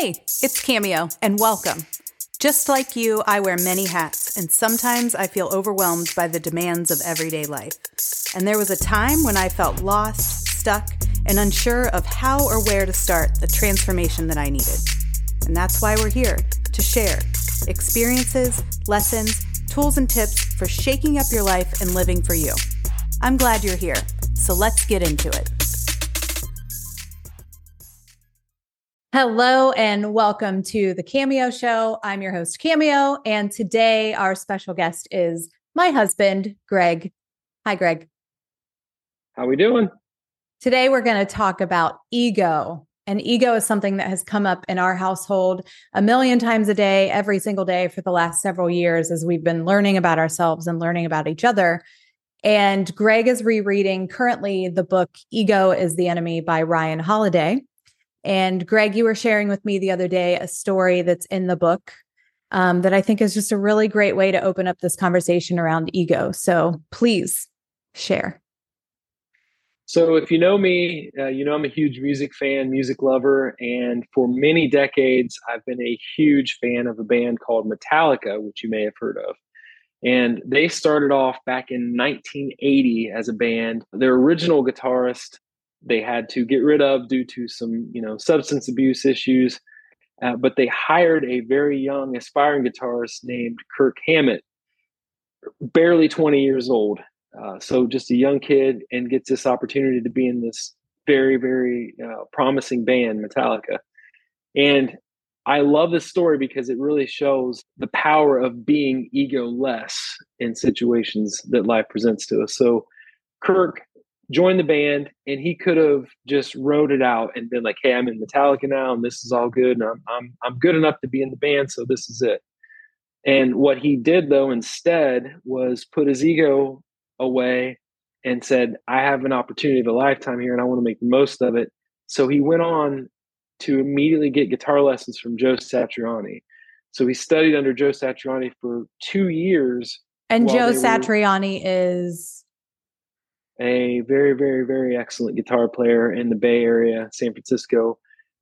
Hey, it's Cameo, and welcome. Just like you, I wear many hats, and sometimes I feel overwhelmed by the demands of everyday life. And there was a time when I felt lost, stuck, and unsure of how or where to start the transformation that I needed. And that's why we're here to share experiences, lessons, tools, and tips for shaking up your life and living for you. I'm glad you're here, so let's get into it. Hello and welcome to the Cameo Show. I'm your host, Cameo, and today our special guest is my husband, Greg. Hi, Greg. How are we doing? Today we're going to talk about ego. And ego is something that has come up in our household a million times a day, every single day for the last several years as we've been learning about ourselves and learning about each other. And Greg is rereading currently the book Ego is the Enemy by Ryan Holiday. And Greg, you were sharing with me the other day a story that's in the book um, that I think is just a really great way to open up this conversation around ego. So please share. So, if you know me, uh, you know I'm a huge music fan, music lover, and for many decades, I've been a huge fan of a band called Metallica, which you may have heard of. And they started off back in 1980 as a band. Their original guitarist they had to get rid of due to some you know substance abuse issues uh, but they hired a very young aspiring guitarist named kirk hammett barely 20 years old uh, so just a young kid and gets this opportunity to be in this very very uh, promising band metallica. And i love this story because it really shows the power of being ego less in situations that life presents to us. So kirk joined the band and he could have just wrote it out and been like, Hey, I'm in Metallica now and this is all good. And I'm, I'm, I'm good enough to be in the band. So this is it. And what he did though, instead was put his ego away and said, I have an opportunity of a lifetime here and I want to make the most of it. So he went on to immediately get guitar lessons from Joe Satriani. So he studied under Joe Satriani for two years. And Joe Satriani were, is a very, very, very excellent guitar player in the Bay Area, San Francisco.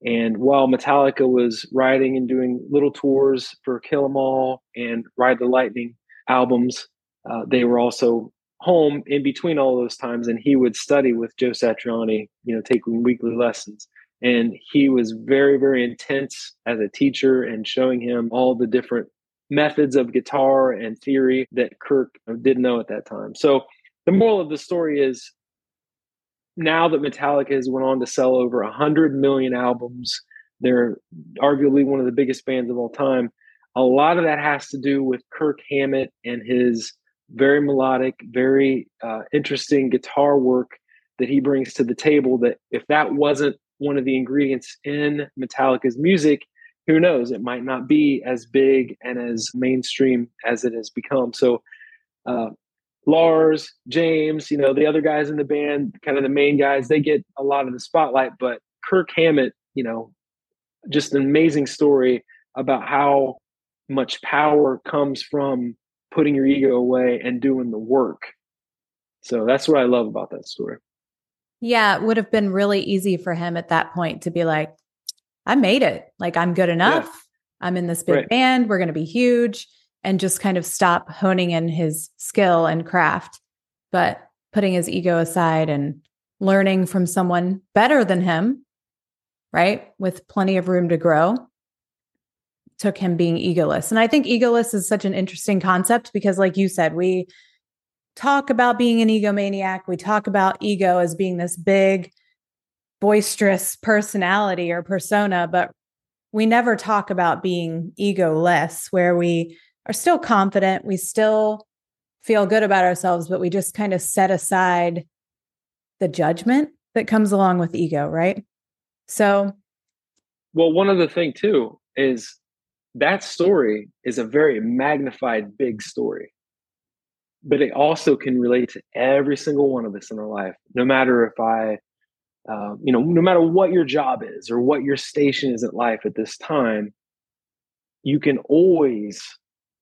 And while Metallica was writing and doing little tours for Kill 'Em All and Ride the Lightning albums, uh, they were also home in between all those times. And he would study with Joe Satriani, you know, taking weekly lessons. And he was very, very intense as a teacher and showing him all the different methods of guitar and theory that Kirk didn't know at that time. So the moral of the story is now that Metallica has went on to sell over 100 million albums, they're arguably one of the biggest bands of all time. A lot of that has to do with Kirk Hammett and his very melodic, very uh, interesting guitar work that he brings to the table. That if that wasn't one of the ingredients in Metallica's music, who knows? It might not be as big and as mainstream as it has become. So, uh, Lars, James, you know, the other guys in the band, kind of the main guys, they get a lot of the spotlight. But Kirk Hammett, you know, just an amazing story about how much power comes from putting your ego away and doing the work. So that's what I love about that story. Yeah, it would have been really easy for him at that point to be like, I made it. Like, I'm good enough. Yeah. I'm in this big right. band. We're going to be huge and just kind of stop honing in his skill and craft, but putting his ego aside and learning from someone better than him, right? With plenty of room to grow, took him being egoless. And I think egoless is such an interesting concept because, like you said, we talk about being an egomaniac, we talk about ego as being this big, boisterous personality or persona, but we never talk about being egoless, where we are still confident. We still feel good about ourselves, but we just kind of set aside the judgment that comes along with ego, right? So, well, one other thing too is that story is a very magnified, big story, but it also can relate to every single one of us in our life, no matter if I, uh, you know, no matter what your job is or what your station is in life at this time, you can always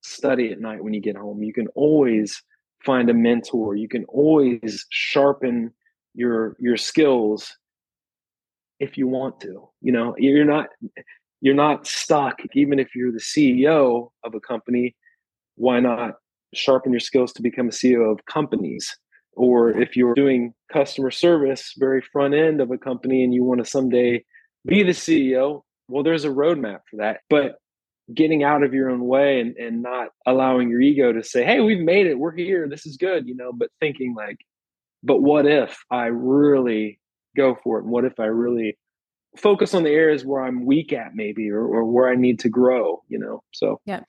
study at night when you get home. You can always find a mentor. You can always sharpen your your skills if you want to. You know, you're not you're not stuck even if you're the ceo of a company why not sharpen your skills to become a ceo of companies or if you're doing customer service very front end of a company and you want to someday be the ceo well there's a roadmap for that but getting out of your own way and, and not allowing your ego to say hey we've made it. We're here. This is good you know but thinking like but what if i really go for it? And what if i really focus on the areas where i'm weak at maybe or, or where i need to grow? you know so. Yeah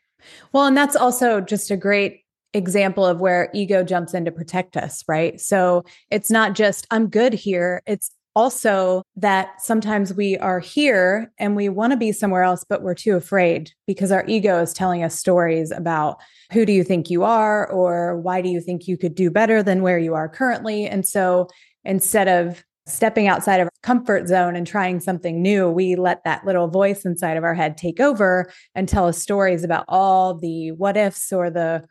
well and that's also just a great example of where ego jumps in to protect us right? So it's not just i'm good here. It's also that sometimes we are here and we want to be somewhere else, but we're too afraid because our ego is telling us stories about who do you think you are or why do you think you could do better than where you are currently. And so instead of stepping outside of our comfort zone and trying something new, we let that little voice inside of our head take over and tell us stories about all the what ifs or the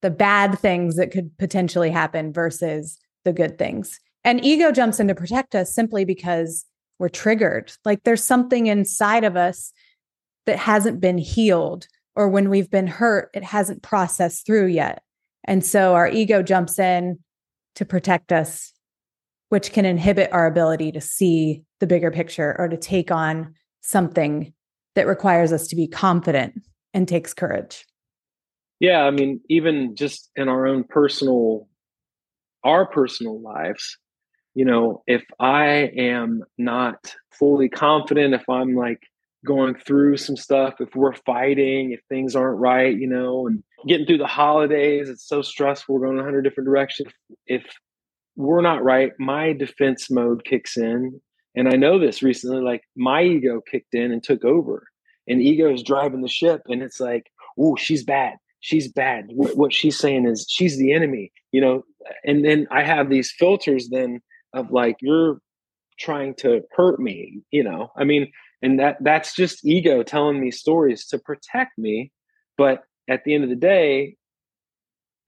the bad things that could potentially happen versus the good things. And ego jumps in to protect us simply because we're triggered. Like there's something inside of us that hasn't been healed, or when we've been hurt, it hasn't processed through yet. And so our ego jumps in to protect us, which can inhibit our ability to see the bigger picture or to take on something that requires us to be confident and takes courage. Yeah, I mean, even just in our own personal our personal lives, you know, if I am not fully confident, if I'm like going through some stuff, if we're fighting, if things aren't right, you know, and getting through the holidays, it's so stressful, we're going a hundred different directions. If we're not right, my defense mode kicks in. And I know this recently, like my ego kicked in and took over. And ego is driving the ship, and it's like, oh, she's bad. She's bad. What, what she's saying is she's the enemy, you know. And then I have these filters then of like you're trying to hurt me you know? I mean and that that's just ego telling me stories to protect me but at the end of the day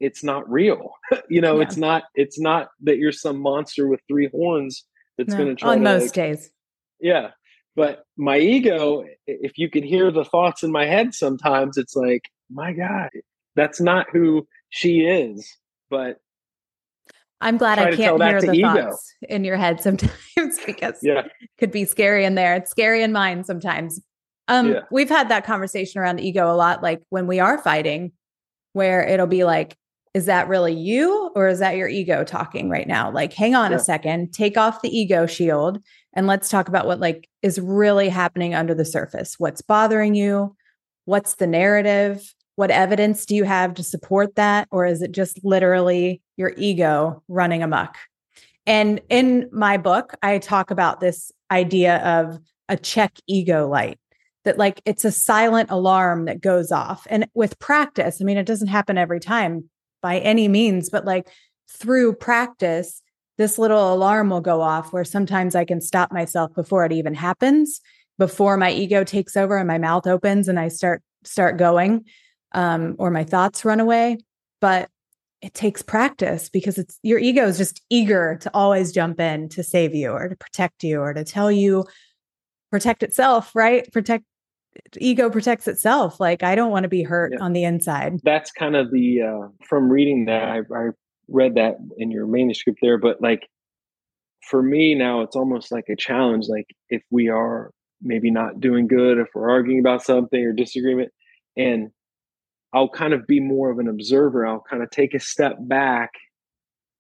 it's not real. You know yeah. it's not it's not that you're some monster with three horns that's no, going to try on to, most like, days. Yeah but my ego if you can hear the thoughts in my head sometimes it's like my god that's not who she is. But I'm glad I can't hear the ego. thoughts in your head sometimes because yeah. it could be scary in there. It's scary in mine sometimes. Um, yeah. we've had that conversation around ego a lot, like when we are fighting, where it'll be like, is that really you or is that your ego talking right now? Like, hang on yeah. a second, take off the ego shield and let's talk about what like is really happening under the surface. What's bothering you? What's the narrative? What evidence do you have to support that? Or is it just literally your ego running amok? And in my book, I talk about this idea of a check ego light that like it's a silent alarm that goes off. And with practice, I mean, it doesn't happen every time by any means, but like through practice, this little alarm will go off where sometimes I can stop myself before it even happens, before my ego takes over and my mouth opens and I start start going um, or my thoughts run away. But it takes practice because it's your ego is just eager to always jump in to save you or to protect you or to tell you protect itself, right? Protect ego protects itself. Like I don't want to be hurt yeah. on the inside. That's kind of the uh, from reading that I, I read that in your manuscript there, but like for me now it's almost like a challenge. Like if we are maybe not doing good, if we're arguing about something or disagreement, and I'll kind of be more of an observer. I'll kind of take a step back,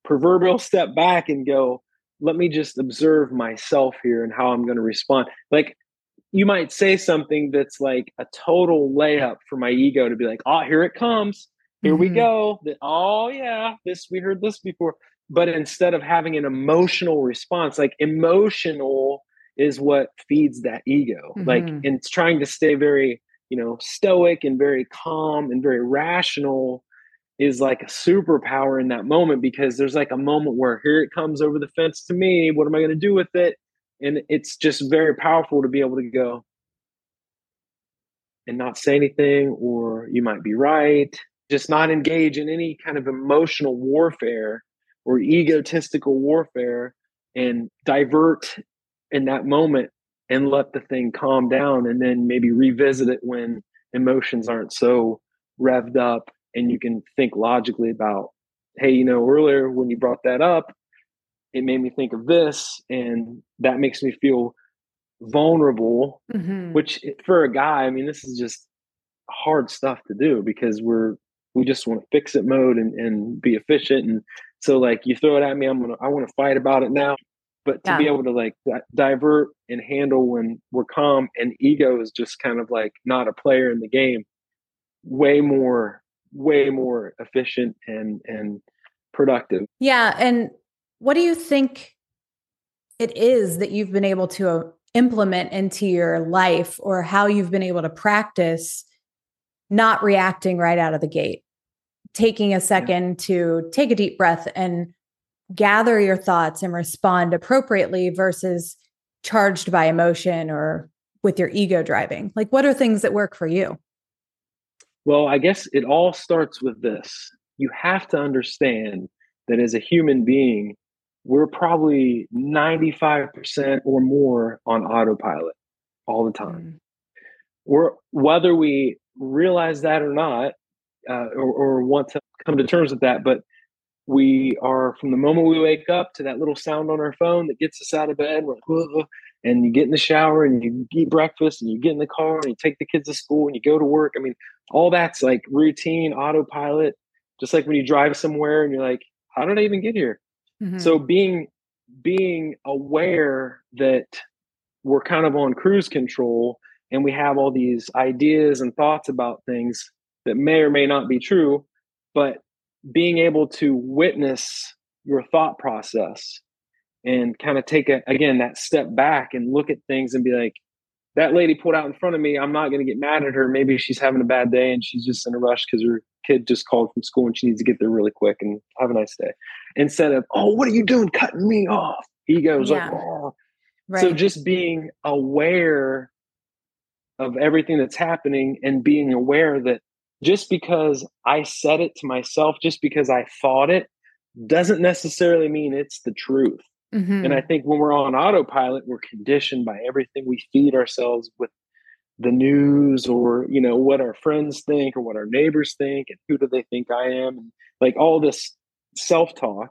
proverbial step back, and go, let me just observe myself here and how I'm going to respond. Like you might say something that's like a total layup for my ego to be like, oh, here it comes. Here mm-hmm. we go. Oh, yeah, this, we heard this before. But instead of having an emotional response, like emotional is what feeds that ego. Mm-hmm. Like, and it's trying to stay very you know, stoic and very calm and very rational is like a superpower in that moment because there's like a moment where here it comes over the fence to me. What am I going to do with it? And it's just very powerful to be able to go and not say anything, or you might be right. Just not engage in any kind of emotional warfare or egotistical warfare and divert in that moment and let the thing calm down and then maybe revisit it when emotions aren't so revved up and you can think logically about hey you know earlier when you brought that up it made me think of this and that makes me feel vulnerable mm-hmm. which for a guy i mean this is just hard stuff to do because we're we just want to fix it mode and, and be efficient and so like you throw it at me i'm gonna i want to fight about it now but to yeah. be able to like divert and handle when we're calm and ego is just kind of like not a player in the game way more way more efficient and and productive. Yeah and what do you think it is that you've been able to uh, implement into your life or how you've been able to practice not reacting right out of the gate? Taking a second to take a deep breath and gather your thoughts and respond appropriately versus charged by emotion or with your ego driving? Like, what are things that work for you? Well, I guess it all starts with this. You have to understand that as a human being, we're probably 95% or more on autopilot all the time. Mm. We're, whether we realize that or not, uh, or, or want to come to terms with that, but we are from the moment we wake up to that little sound on our phone that gets us out of bed. We're like, and you get in the shower and you eat breakfast and you get in the car and you take the kids to school and you go to work. I mean, all that's like routine, autopilot. Just like when you drive somewhere and you're like, how did I even get here? Mm-hmm. So being being aware that we're kind of on cruise control and we have all these ideas and thoughts about things that may or may not be true, but being able to witness your thought process and kind of take a, again that step back and look at things and be like that lady pulled out in front of me. I'm not going to get mad at her. Maybe she's having a bad day and she's just in a rush because her kid just called from school and she needs to get there really quick and have a nice day. Instead of oh what are you doing cutting me off? Egos yeah. like oh. Right. so just being aware of everything that's happening and being aware that just because I said it to myself, just because I thought it, doesn't necessarily mean it's the truth. Mm-hmm. And I think when we're on autopilot, we're conditioned by everything we feed ourselves with the news or, you know, what our friends think or what our neighbors think and who do they think I am. And like all this self talk,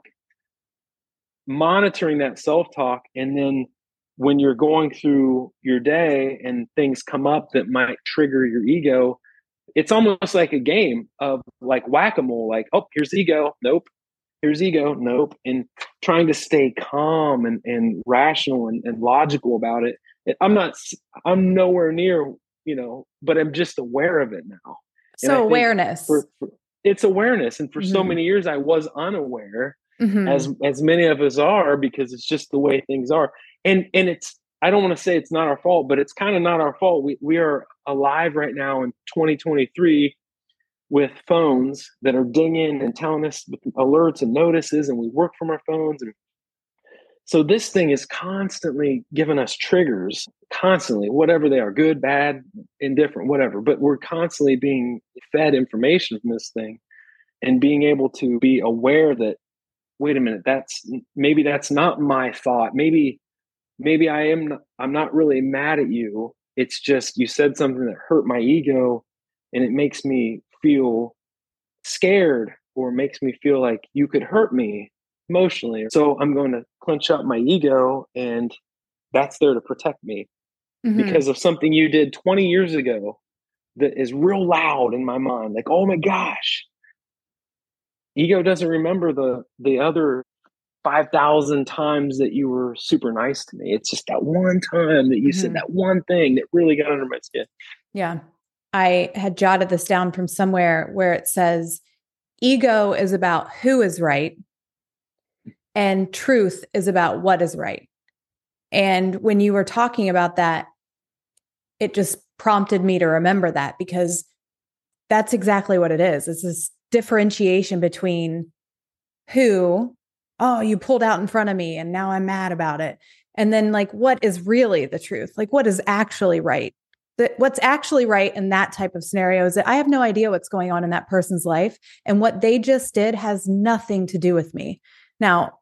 monitoring that self talk. And then when you're going through your day and things come up that might trigger your ego, it's almost like a game of like whack-a-mole like oh here's ego nope. Here's ego nope and trying to stay calm and, and rational and, and logical about it. I'm not i'm nowhere near you know but i'm just aware of it now. So awareness. for, for, it's awareness and for mm-hmm. so many years i was unaware mm-hmm. as as many of us are because it's just the way things are. And and it's I don't want to say it's not our fault, but it's kind of not our fault. We we are alive right now in 2023 with phones that are dinging and telling us alerts and notices, and we work from our phones. And so this thing is constantly giving us triggers, constantly, whatever they are, good, bad, indifferent, whatever. But we're constantly being fed information from this thing and being able to be aware that, wait a minute, that's maybe that's not my thought. Maybe maybe I am I'm not really mad at you. It's just you said something that hurt my ego and it makes me feel scared or makes me feel like you could hurt me emotionally. So I'm going to clench up my ego and that's there to protect me mm-hmm. because of something you did 20 years ago that is real loud in my mind like oh my gosh ego doesn't remember the the other 5,000 times that you were super nice to me. It's just that one time that you mm-hmm. said that one thing that really got under my skin. Yeah. I had jotted this down from somewhere where it says ego is about who is right and truth is about what is right. And when you were talking about that, it just prompted me to remember that because that's exactly what it is. It's this differentiation between who oh, you pulled out in front of me and now I'm mad about it. And then, like, what is really the truth? Like, what is actually right? That what's actually right in that type of scenario is that I have no idea what's going on in that person's life. And what they just did has nothing to do with me. Now,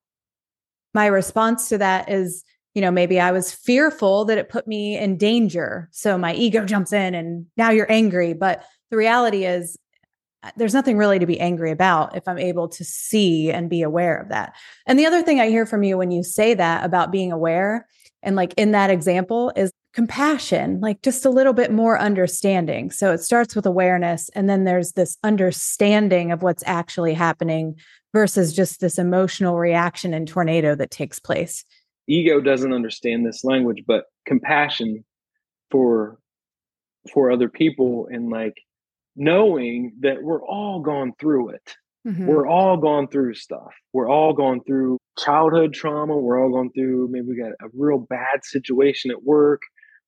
my response to that is you know, maybe I was fearful that it put me in danger. So my ego jumps in and now you're angry. But the reality is, Uh, there's nothing really to be angry about if I'm able to see and be aware of that. And the other thing I hear from you when you say that about being aware and like in that example is compassion, like just a little bit more understanding. So it starts with awareness and then there's this understanding of what's actually happening versus just this emotional reaction and tornado that takes place ego doesn't understand this language but compassion for for other people and like knowing that we're all gone through it mm-hmm. we're all gone through stuff we're all gone through childhood trauma we're all gone through maybe we got a real bad situation at work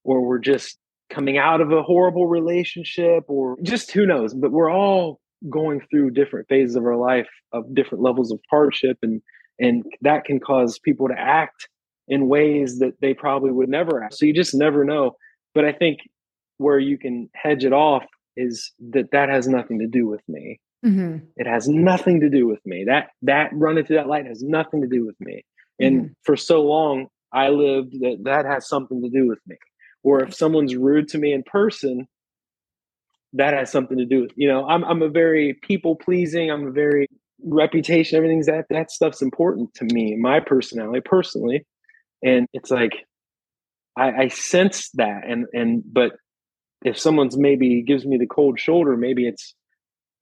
or we're just coming out of a horrible relationship or just who knows but we're all going through different phases of our life of different levels of hardship and and that can cause people to act in ways that they probably would never act. So you just never know. But I think where you can hedge it off is that that has nothing to do with me. Mm-hmm. It has nothing to do with me. That that running through that light has nothing to do with me. And mm-hmm. for so long, I lived that that has something to do with me. Or if someone's rude to me in person, that has something to do with you know. I'm I'm a very people pleasing. I'm a very reputation. Everything's that that stuff's important to me, my personality, personally and it's like I, I sense that and and but if someone's maybe gives me the cold shoulder maybe it's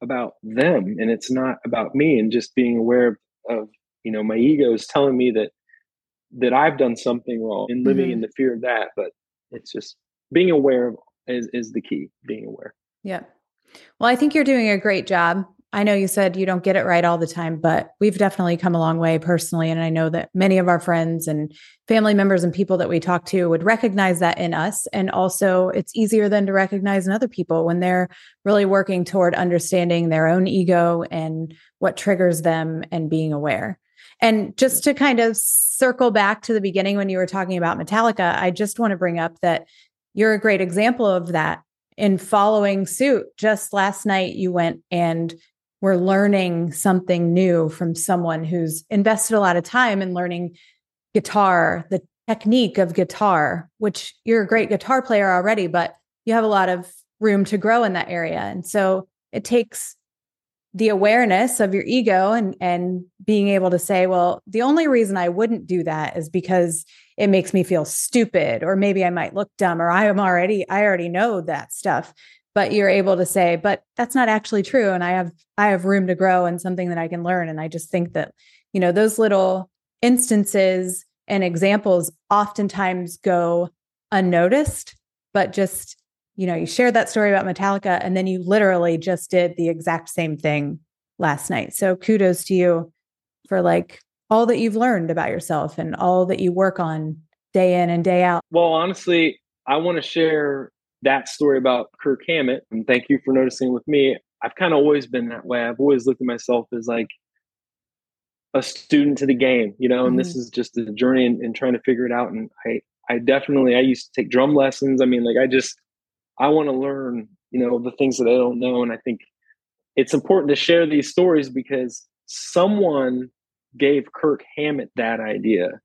about them and it's not about me and just being aware of, of you know my ego is telling me that that i've done something wrong and living mm-hmm. in the fear of that but it's just being aware of is is the key being aware. Yeah well i think you're doing a great job I know you said you don't get it right all the time, but we've definitely come a long way personally. And I know that many of our friends and family members and people that we talk to would recognize that in us. And also, it's easier than to recognize in other people when they're really working toward understanding their own ego and what triggers them and being aware. And just to kind of circle back to the beginning when you were talking about Metallica, I just want to bring up that you're a great example of that in following suit. Just last night, you went and we're learning something new from someone who's invested a lot of time in learning guitar, the technique of guitar, which you're a great guitar player already, but you have a lot of room to grow in that area. And so it takes the awareness of your ego and and being able to say, well, the only reason I wouldn't do that is because it makes me feel stupid or maybe I might look dumb or I am already I already know that stuff but you're able to say but that's not actually true and i have i have room to grow and something that i can learn. And i just think that you know those little instances and examples oftentimes go unnoticed but just you know you shared that story about metallica and then you literally just did the exact same thing last night. So kudos to you for like all that you've learned about yourself and all that you work on day in and day out. Well honestly i want to share that story about Kirk Hammett, and thank you for noticing with me. I've kind of always been that way. I've always looked at myself as like a student to the game, you know, and mm-hmm. this is just a journey and, trying to figure it out. And I, I definitely, I used to take drum lessons. I mean, like, I just, I want to learn, you know, the things that I don't know. And I think it's important to share these stories because someone gave Kirk Hammett that idea.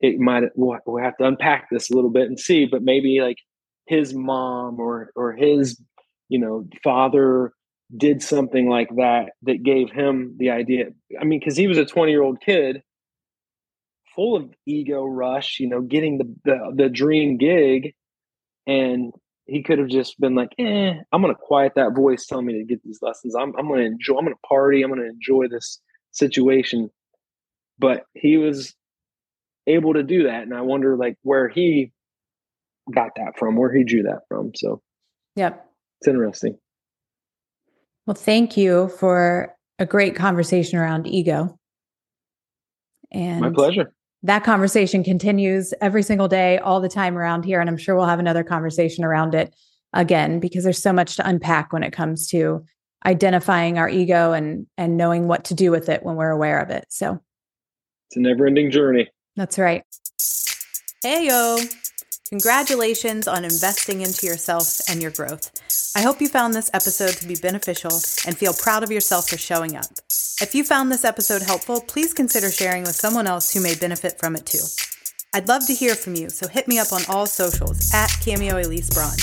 It might, we'll, we'll have to unpack this a little bit and see, but maybe like his mom or or his you know father did something like that that gave him the idea i mean because he was a 20 year old kid full of ego rush you know getting the, the the dream gig and he could have just been like eh i'm gonna quiet that voice telling me to get these lessons. I'm, I'm gonna enjoy i'm gonna party i'm gonna enjoy this situation. But he was able to do that and i wonder like where he got that from, where he drew that from. So, yep, it's interesting. Well, thank you for a great conversation around ego. And my pleasure. That conversation continues every single day, all the time around here. And I'm sure we'll have another conversation around it again because there's so much to unpack when it comes to identifying our ego and and knowing what to do with it when we're aware of it. So it's a never-ending journey. That's right. Hey yo. Congratulations on investing into yourself and your growth. I hope you found this episode to be beneficial and feel proud of yourself for showing up. If you found this episode helpful, please consider sharing with someone else who may benefit from it too. I'd love to hear from you, so hit me up on all socials at Cameo Elyse Braun.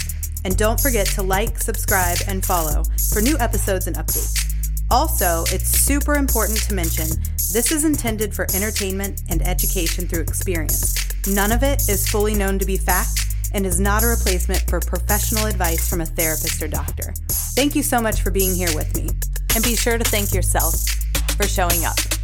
And don't forget to like, subscribe, and follow for new episodes and updates. Also, it's super important to mention this is intended for entertainment and education through experience. None of it is fully known to be fact and is not a replacement for professional advice from a therapist or doctor. Thank you so much for being here with me. And be sure to thank yourself for showing up.